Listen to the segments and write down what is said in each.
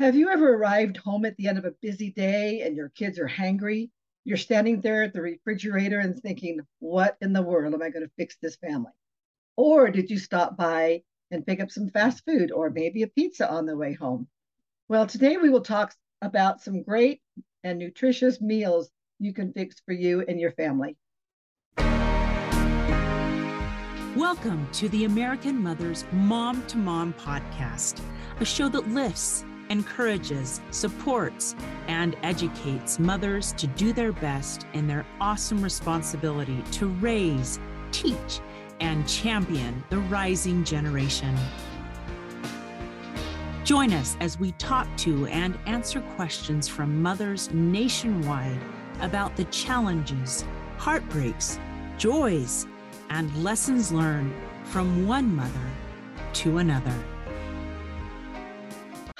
Have you ever arrived home at the end of a busy day and your kids are hangry? You're standing there at the refrigerator and thinking, what in the world am I going to fix this family? Or did you stop by and pick up some fast food or maybe a pizza on the way home? Well, today we will talk about some great and nutritious meals you can fix for you and your family. Welcome to the American Mother's Mom to Mom podcast, a show that lifts encourages, supports, and educates mothers to do their best in their awesome responsibility to raise, teach, and champion the rising generation. Join us as we talk to and answer questions from mothers nationwide about the challenges, heartbreaks, joys, and lessons learned from one mother to another.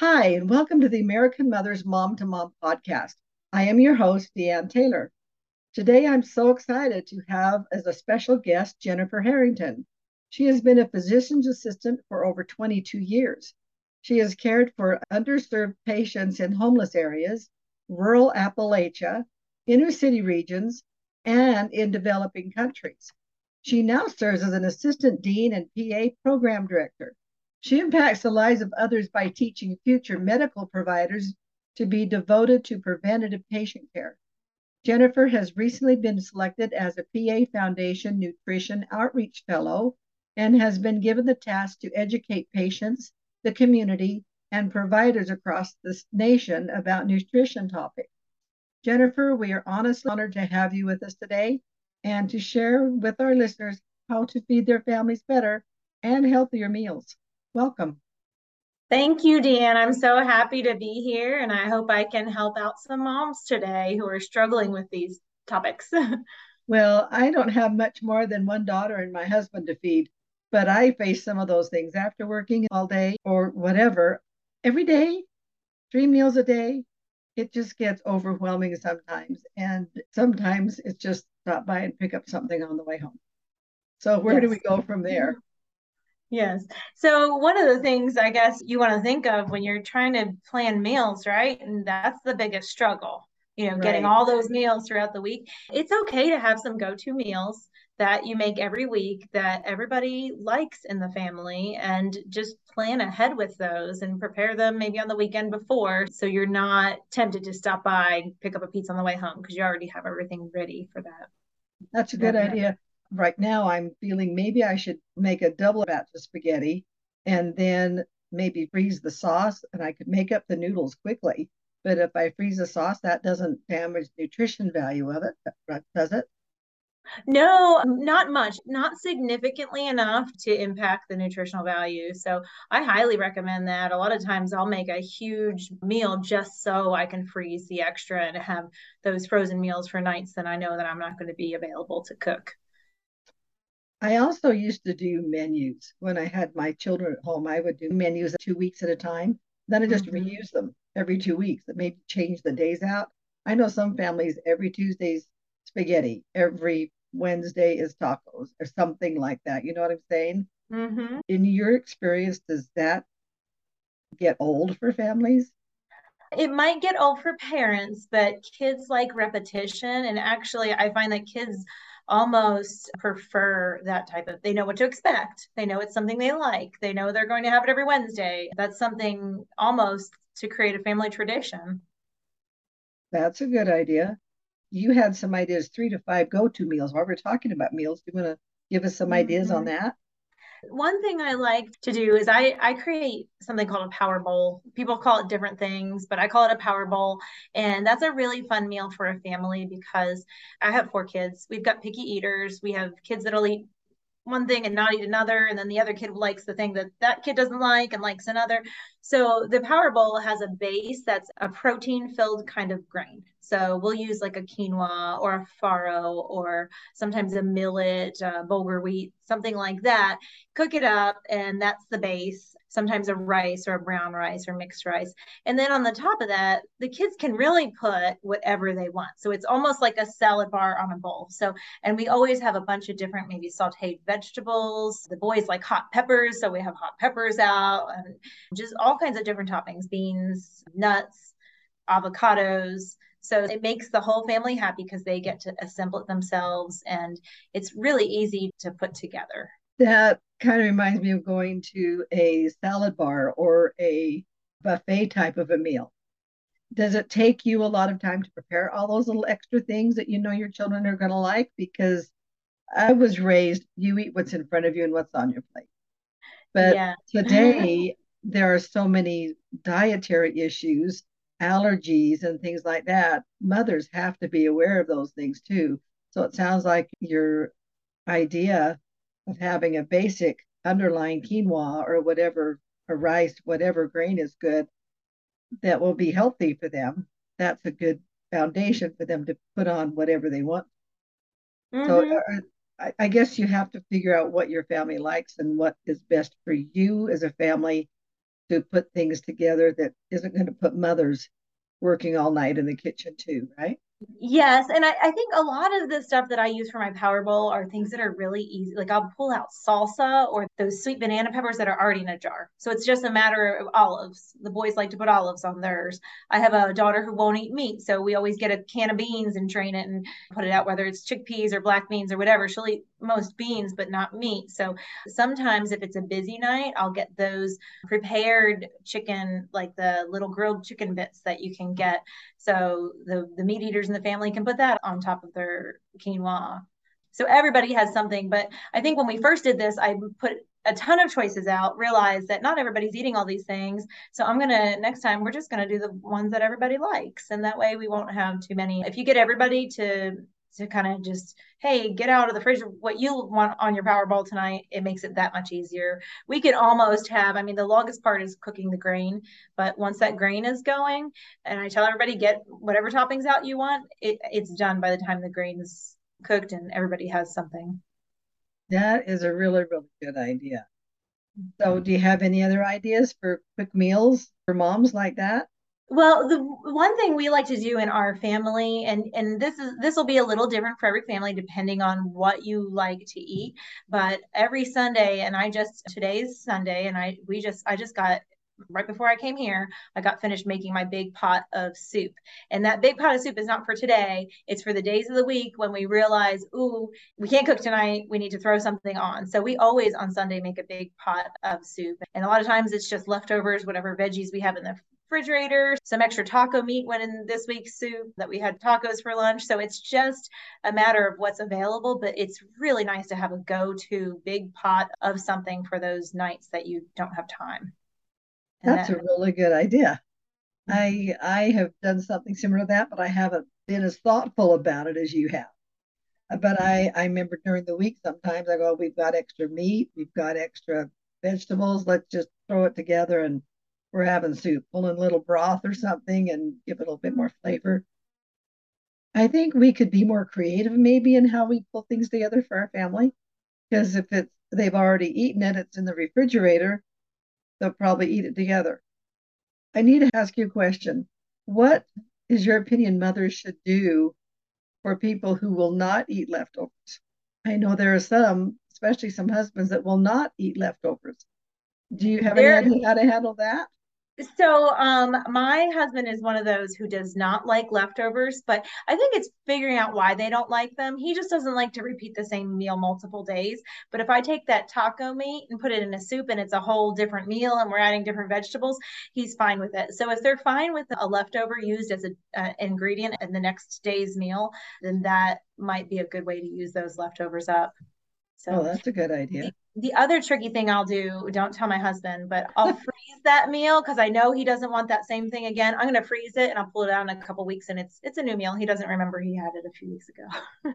Hi, and welcome to the American Mothers Mom to Mom podcast. I am your host, Deanne Taylor. Today, I'm so excited to have as a special guest Jennifer Harrington. She has been a physician's assistant for over 22 years. She has cared for underserved patients in homeless areas, rural Appalachia, inner city regions, and in developing countries. She now serves as an assistant dean and PA program director she impacts the lives of others by teaching future medical providers to be devoted to preventative patient care. Jennifer has recently been selected as a PA Foundation Nutrition Outreach Fellow and has been given the task to educate patients, the community, and providers across the nation about nutrition topics. Jennifer, we are honestly honored to have you with us today and to share with our listeners how to feed their families better and healthier meals. Welcome. Thank you, Deanne. I'm so happy to be here, and I hope I can help out some moms today who are struggling with these topics. well, I don't have much more than one daughter and my husband to feed, but I face some of those things after working all day or whatever. Every day, three meals a day, it just gets overwhelming sometimes. And sometimes it's just stop by and pick up something on the way home. So, where yes. do we go from there? Yes. So one of the things I guess you want to think of when you're trying to plan meals, right? And that's the biggest struggle, you know, right. getting all those meals throughout the week. It's okay to have some go-to meals that you make every week that everybody likes in the family and just plan ahead with those and prepare them maybe on the weekend before so you're not tempted to stop by pick up a pizza on the way home because you already have everything ready for that. That's a good yeah. idea right now I'm feeling maybe I should make a double batch of spaghetti and then maybe freeze the sauce and I could make up the noodles quickly. But if I freeze the sauce, that doesn't damage nutrition value of it, does it? No, not much, not significantly enough to impact the nutritional value. So I highly recommend that. A lot of times I'll make a huge meal just so I can freeze the extra and have those frozen meals for nights that I know that I'm not going to be available to cook. I also used to do menus when I had my children at home. I would do menus two weeks at a time. Then I just mm-hmm. reuse them every two weeks. That maybe change the days out. I know some families every Tuesday's spaghetti, every Wednesday is tacos or something like that. You know what I'm saying? Mm-hmm. In your experience, does that get old for families? It might get old for parents, but kids like repetition. And actually, I find that kids almost prefer that type of they know what to expect. They know it's something they like. They know they're going to have it every wednesday. That's something almost to create a family tradition. That's a good idea. You had some ideas three to five go-to meals. While we're talking about meals do you want to give us some mm-hmm. ideas on mm-hmm. that one thing I like to do is I, I create something called a power bowl. People call it different things, but I call it a power bowl. And that's a really fun meal for a family because I have four kids. We've got picky eaters. We have kids that'll eat one thing and not eat another and then the other kid likes the thing that that kid doesn't like and likes another so the power bowl has a base that's a protein filled kind of grain so we'll use like a quinoa or a farro or sometimes a millet uh, bulgur wheat something like that cook it up and that's the base sometimes a rice or a brown rice or mixed rice. And then on the top of that, the kids can really put whatever they want. So it's almost like a salad bar on a bowl. So, and we always have a bunch of different, maybe sauteed vegetables. The boys like hot peppers. So we have hot peppers out and just all kinds of different toppings beans, nuts, avocados. So it makes the whole family happy because they get to assemble it themselves and it's really easy to put together. That kind of reminds me of going to a salad bar or a buffet type of a meal. Does it take you a lot of time to prepare all those little extra things that you know your children are going to like? Because I was raised, you eat what's in front of you and what's on your plate. But yeah. today, there are so many dietary issues, allergies, and things like that. Mothers have to be aware of those things too. So it sounds like your idea of having a basic underlying quinoa or whatever, or rice, whatever grain is good, that will be healthy for them. That's a good foundation for them to put on whatever they want. Mm-hmm. So uh, I, I guess you have to figure out what your family likes and what is best for you as a family to put things together that isn't going to put mothers working all night in the kitchen too, right? Yes, and I, I, think a lot of the stuff that I use for my Power Bowl are things that are really easy. Like I'll pull out salsa or those sweet banana peppers that are already in a jar. So it's just a matter of olives. The boys like to put olives on theirs. I have a daughter who won't eat meat, so we always get a can of beans and drain it and put it out, whether it's chickpeas or black beans or whatever. She'll eat most beans, but not meat. So sometimes if it's a busy night, I'll get those prepared chicken, like the little grilled chicken bits that you can get. So the, the meat eaters in the family can put that on top of their quinoa. So everybody has something. But I think when we first did this, I put a ton of choices out, realized that not everybody's eating all these things. So I'm going to, next time, we're just going to do the ones that everybody likes. And that way we won't have too many. If you get everybody to to kind of just hey get out of the fridge what you want on your power bowl tonight it makes it that much easier. We could almost have i mean the longest part is cooking the grain but once that grain is going and i tell everybody get whatever toppings out you want it, it's done by the time the grain is cooked and everybody has something. That is a really really good idea. So mm-hmm. do you have any other ideas for quick meals for moms like that well, the one thing we like to do in our family, and and this is this will be a little different for every family depending on what you like to eat. But every Sunday, and I just today's Sunday, and I we just I just got right before I came here, I got finished making my big pot of soup. And that big pot of soup is not for today. It's for the days of the week when we realize, ooh, we can't cook tonight. We need to throw something on. So we always on Sunday make a big pot of soup. And a lot of times it's just leftovers, whatever veggies we have in the refrigerator. Some extra taco meat went in this week's soup that we had tacos for lunch. So it's just a matter of what's available, but it's really nice to have a go to big pot of something for those nights that you don't have time. And That's that, a really good idea. Mm-hmm. I I have done something similar to that, but I haven't been as thoughtful about it as you have. But I I remember during the week sometimes I go, we've got extra meat, we've got extra vegetables, let's just throw it together and we're having soup, pull in a little broth or something and give it a little bit more flavor. I think we could be more creative maybe in how we pull things together for our family. Because if it's they've already eaten it, it's in the refrigerator, they'll probably eat it together. I need to ask you a question. What is your opinion mothers should do for people who will not eat leftovers? I know there are some, especially some husbands, that will not eat leftovers. Do you have there, any idea how to handle that? So, um, my husband is one of those who does not like leftovers, but I think it's figuring out why they don't like them. He just doesn't like to repeat the same meal multiple days. But if I take that taco meat and put it in a soup and it's a whole different meal and we're adding different vegetables, he's fine with it. So, if they're fine with a leftover used as an uh, ingredient in the next day's meal, then that might be a good way to use those leftovers up. So, oh, that's a good idea the other tricky thing I'll do, don't tell my husband, but I'll freeze that meal because I know he doesn't want that same thing again. I'm gonna freeze it and I'll pull it out in a couple weeks and it's it's a new meal. He doesn't remember he had it a few weeks ago.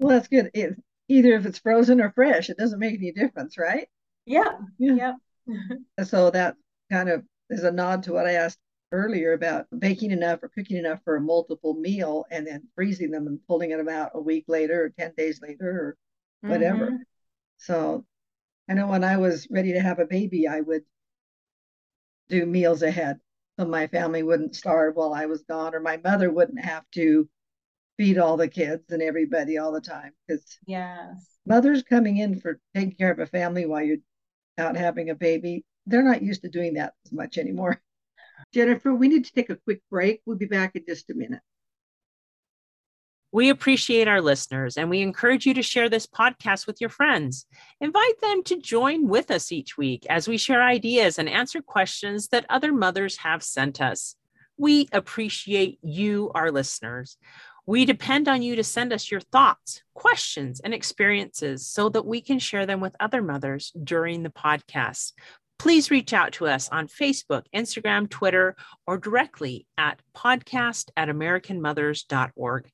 well, that's good. It, either if it's frozen or fresh, it doesn't make any difference, right? Yeah. Yeah. so that kind of is a nod to what I asked earlier about baking enough or cooking enough for a multiple meal and then freezing them and pulling them out a week later or 10 days later or whatever. Mm-hmm. So I know when I was ready to have a baby, I would do meals ahead so my family wouldn't starve while I was gone, or my mother wouldn't have to feed all the kids and everybody all the time. Because yes, mothers coming in for taking care of a family while you're out having a baby, they're not used to doing that as much anymore. Jennifer, we need to take a quick break. We'll be back in just a minute. We appreciate our listeners and we encourage you to share this podcast with your friends. Invite them to join with us each week as we share ideas and answer questions that other mothers have sent us. We appreciate you, our listeners. We depend on you to send us your thoughts, questions, and experiences so that we can share them with other mothers during the podcast. Please reach out to us on Facebook, Instagram, Twitter, or directly at podcast at americanmothers.org.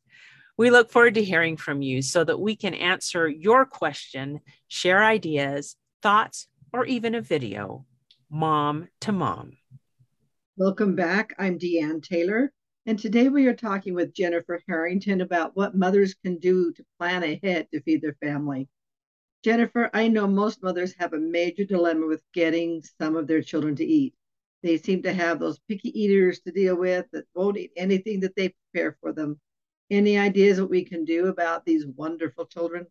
We look forward to hearing from you so that we can answer your question, share ideas, thoughts, or even a video. Mom to Mom. Welcome back. I'm Deanne Taylor, and today we are talking with Jennifer Harrington about what mothers can do to plan ahead to feed their family. Jennifer, I know most mothers have a major dilemma with getting some of their children to eat. They seem to have those picky eaters to deal with that won't eat anything that they prepare for them. Any ideas what we can do about these wonderful children?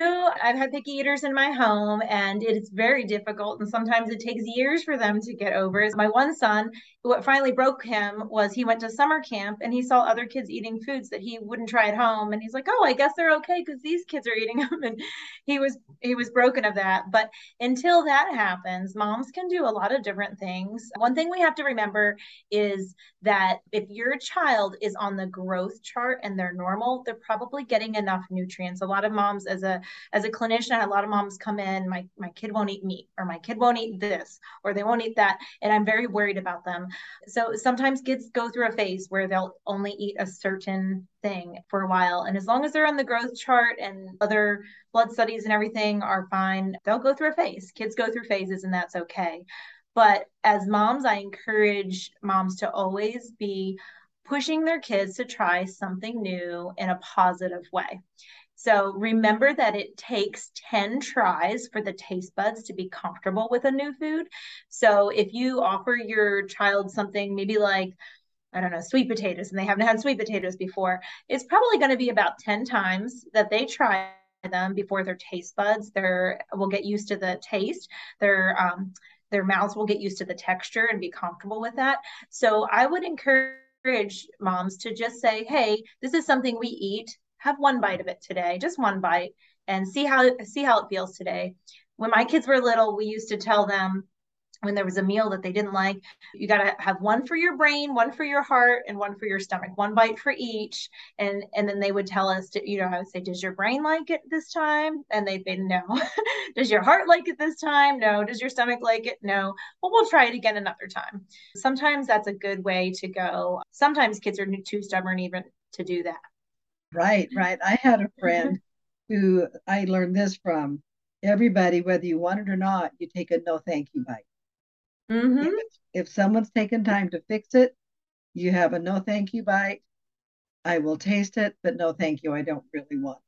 I've had picky eaters in my home, and it is very difficult. And sometimes it takes years for them to get over it. My one son, what finally broke him was he went to summer camp and he saw other kids eating foods that he wouldn't try at home. And he's like, "Oh, I guess they're okay because these kids are eating them." And he was he was broken of that. But until that happens, moms can do a lot of different things. One thing we have to remember is that if your child is on the growth chart and they're normal, they're probably getting enough nutrients. A lot of moms, as a as a clinician, I had a lot of moms come in, my my kid won't eat meat, or my kid won't eat this, or they won't eat that, and I'm very worried about them. So sometimes kids go through a phase where they'll only eat a certain thing for a while, and as long as they're on the growth chart and other blood studies and everything are fine, they'll go through a phase. Kids go through phases, and that's okay. But as moms, I encourage moms to always be pushing their kids to try something new in a positive way. So remember that it takes 10 tries for the taste buds to be comfortable with a new food. So if you offer your child something maybe like, I don't know, sweet potatoes, and they haven't had sweet potatoes before, it's probably going to be about 10 times that they try them before their taste buds their will get used to the taste their um, their mouths will get used to the texture and be comfortable with that. So I would encourage moms to just say, hey, this is something we eat. Have one bite of it today, just one bite, and see how see how it feels today. When my kids were little, we used to tell them, when there was a meal that they didn't like you got to have one for your brain one for your heart and one for your stomach one bite for each. And and then they would tell us to, you know i would say does your brain like it this time? And they'd say no. Does your heart like it this time? No. Does your stomach like it? No. Well we'll try it again another time. Sometimes that's a good way to go. Sometimes kids are too stubborn even to do that. Right right. I had a mm-hmm. friend who i learned this from everybody whether you want it or not you take a no thank you bite Mm-hmm. If, if someone's taken time to fix it, you have a no thank you bite. I will taste it, but no thank you. I don't really want.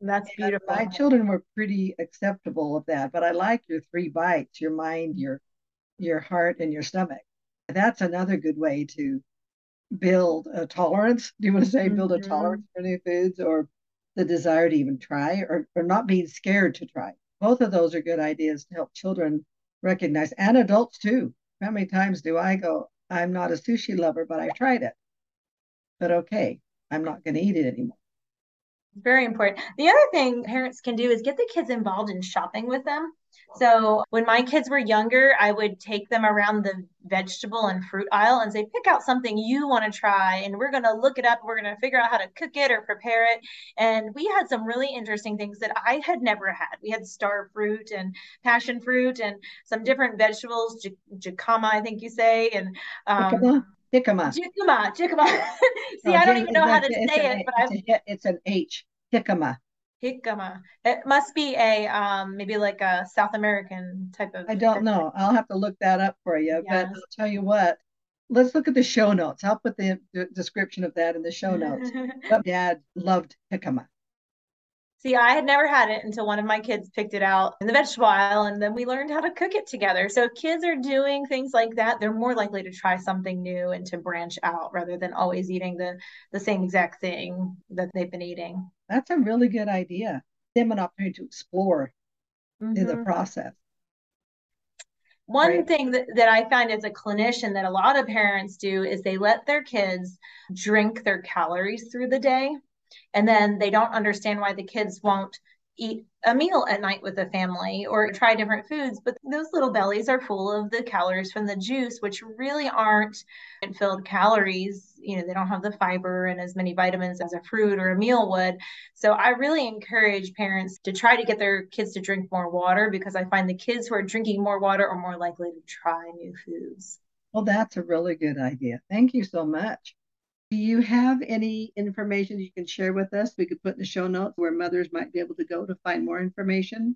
That's And beautiful. My children were pretty acceptable of that, but I like your three bites: your mind, your your heart, and your stomach. That's another good way to build a tolerance. Do you want to say build a Mhm. tolerance for new foods, or the desire to even try, or or not being scared to try? Both of those are good ideas to help children recognize and adults too. How many times do I go, I'm not a sushi lover, but I tried it. But okay, I'm not going to eat it anymore. Very important. The other thing parents can do is get the kids involved in shopping with them. So when my kids were younger, I would take them around the vegetable and fruit aisle and say, pick out something you want to try, and we're going to look it up. We're going to figure out how to cook it or prepare it. And we had some really interesting things that I had never had. We had star fruit and passion fruit and some different vegetables, jicama, I think you say, and um, Jicama. Jicama. Jicama. See, No, I don't even know how to say it, but it's a It's an H. Jicama. Jicama. It must be a um maybe like a South American type of I don't know. I'll have to look that up for you. But I'll tell you what. Let's look at the show notes. I'll put the, the description of that in the show notes. But Dad loved jicama. See, I had never had it until one of my kids picked it out in the vegetable aisle, and then we learned how to cook it together. So, if kids are doing things like that, they're more likely to try something new and to branch out rather than always eating the, the same exact thing that they've been eating. That's a really good idea. Give Them an opportunity to explore mm-hmm. in the mm-hmm. process. One right. thing that, that I find as a clinician that a lot of parents do is they let their kids drink their calories through the day and then they don't understand why the kids won't eat a meal at night with the family or try different foods but those little bellies are full of the calories from the juice which really aren't filled calories. You know they don't have the fiber and as many vitamins as a fruit or a meal would. So i really encourage parents to try to get their kids to drink more water because i find the kids who are drinking more water are more likely to try new foods. Well that's a really good idea. Thank you so much do you have any information you can share with us? We could put in the show notes where mothers might be able to go to find more information.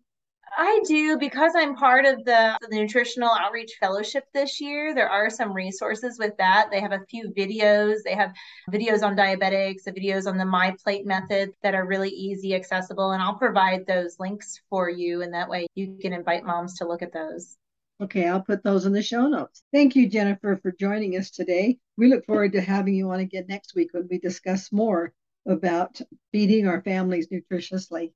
I do because I'm part of the, the Nutritional Outreach Fellowship this year. There are some resources with that. They have a few videos. They have videos on diabetics, the videos on the My Plate method that are really easy, accessible, and I'll provide those links for you. And that way you can invite moms to look at those. Okay, I'll put those in the show notes. Thank you, Jennifer, for joining us today. We look forward to having you on again next week when we discuss more about feeding our families nutritiously.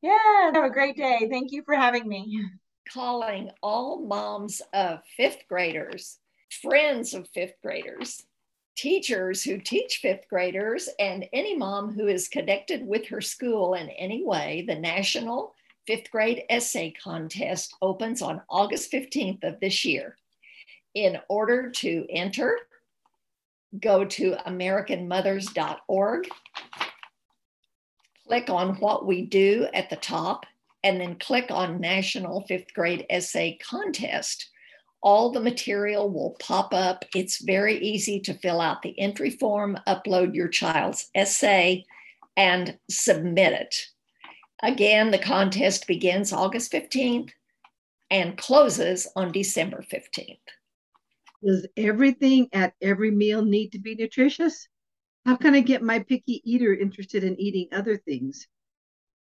Yeah, have a great day. Thank you for having me. Calling all moms of fifth graders, friends of fifth graders, teachers who teach fifth graders, and any mom who is connected with her school in any way, the National fifth grade essay contest opens on August 15th of this year. In order to enter, go to AmericanMothers.org, click on what we do at the top, and then click on National Fifth Grade Essay Contest. All the material will pop up. It's very easy to fill out the entry form, upload your child's essay, and submit it. Again, the contest begins August 15th and closes on December 15th. Does everything at every meal need to be nutritious? How can I get my picky eater interested in eating other things?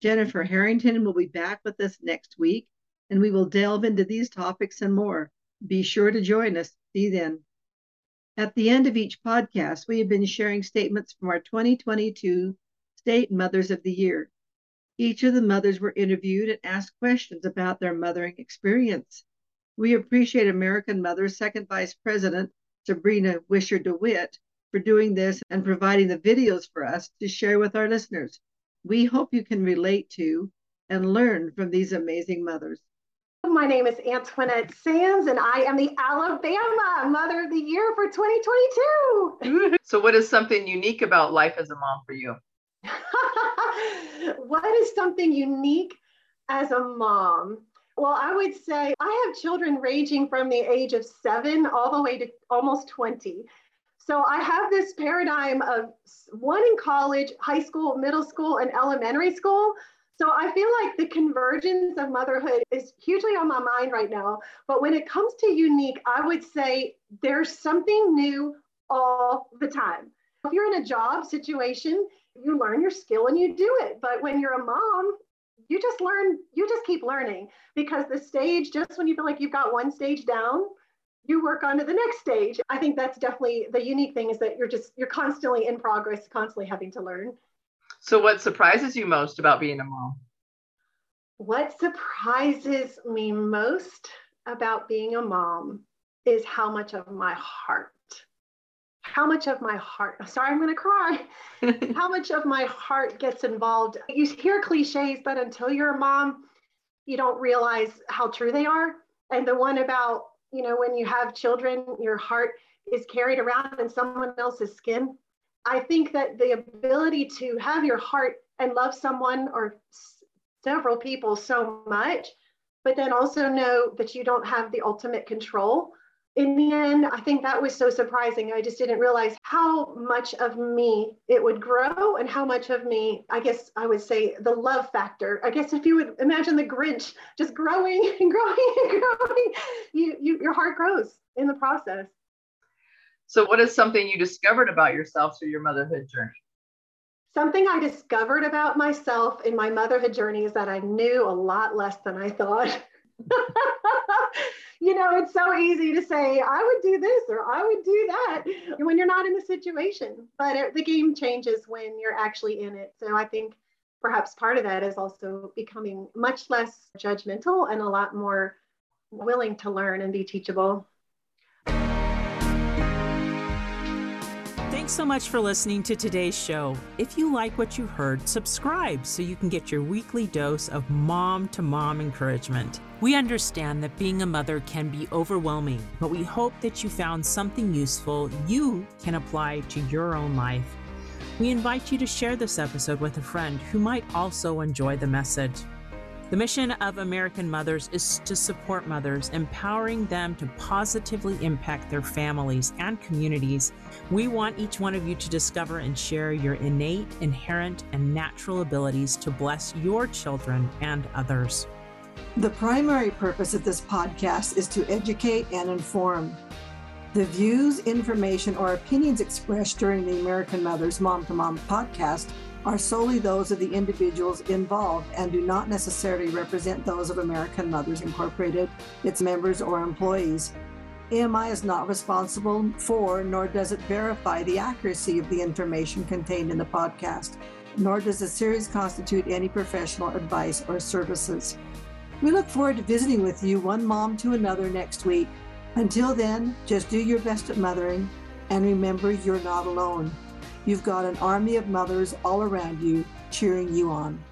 Jennifer Harrington will be back with us next week, and we will delve into these topics and more. Be sure to join us. See you then. At the end of each podcast, we have been sharing statements from our 2022 State Mothers of the Year. Each of the mothers were interviewed and asked questions about their mothering experience. We appreciate American Mother's second vice president, Sabrina Wisher DeWitt, for doing this and providing the videos for us to share with our listeners. We hope you can relate to and learn from these amazing mothers. My name is Antoinette Sands, and I am the Alabama Mother of the Year for 2022. so, what is something unique about life as a mom for you? What is something unique as a mom? Well, I would say I have children ranging from the age of seven all the way to almost 20. So I have this paradigm of one in college, high school, middle school, and elementary school. So I feel like the convergence of motherhood is hugely on my mind right now. But when it comes to unique, I would say there's something new all the time. If you're in a job situation, you learn your skill and you do it. But when you're a mom, you just learn, you just keep learning because the stage, just when you feel like you've got one stage down, you work on to the next stage. I think that's definitely the unique thing is that you're just, you're constantly in progress, constantly having to learn. So, what surprises you most about being a mom? What surprises me most about being a mom is how much of my heart how much of my heart, sorry, I'm going to cry, how much of my heart gets involved. You hear cliches, but until you're a mom, you don't realize how true they are. And the one about, you know, when you have children, your heart is carried around in someone else's skin. I think that the ability to have your heart and love someone or several people so much, but then also know that you don't have the ultimate control in the end, I think that was so surprising. I just didn't realize how much of me it would grow and how much of me, I guess I would say the love factor. I guess if you would imagine the Grinch just growing and growing and growing, you, you your heart grows in the process. So what is something you discovered about yourself through your motherhood journey? something I discovered about myself in my motherhood journey is that I knew a lot less than I thought. you know, it's so easy to say, I would do this or I would do that when you're not in the situation. But it, the game changes when you're actually in it. So I think perhaps part of that is also becoming much less judgmental and a lot more willing to learn and be teachable. Thanks so much for listening to today's show. If you like what you heard, subscribe so you can get your weekly dose of mom to mom encouragement. We understand that being a mother can be overwhelming, but we hope that you found something useful you can apply to your own life. We invite you to share this episode with a friend who might also enjoy the message. The mission of American Mothers is to support mothers, empowering them to positively impact their families and communities. We want each one of you to discover and share your innate, inherent, and natural abilities to bless your children and others. The primary purpose of this podcast is to educate and inform. The views, information, or opinions expressed during the American Mothers Mom to Mom podcast are solely those of the individuals involved and do not necessarily represent those of American Mothers Incorporated, its members, or employees. AMI is not responsible for, nor does it verify the accuracy of the information contained in the podcast, nor does the series constitute any professional advice or services. We look forward to visiting with you, one mom to another, next week. Until then, just do your best at mothering and remember you're not alone. You've got an army of mothers all around you cheering you on.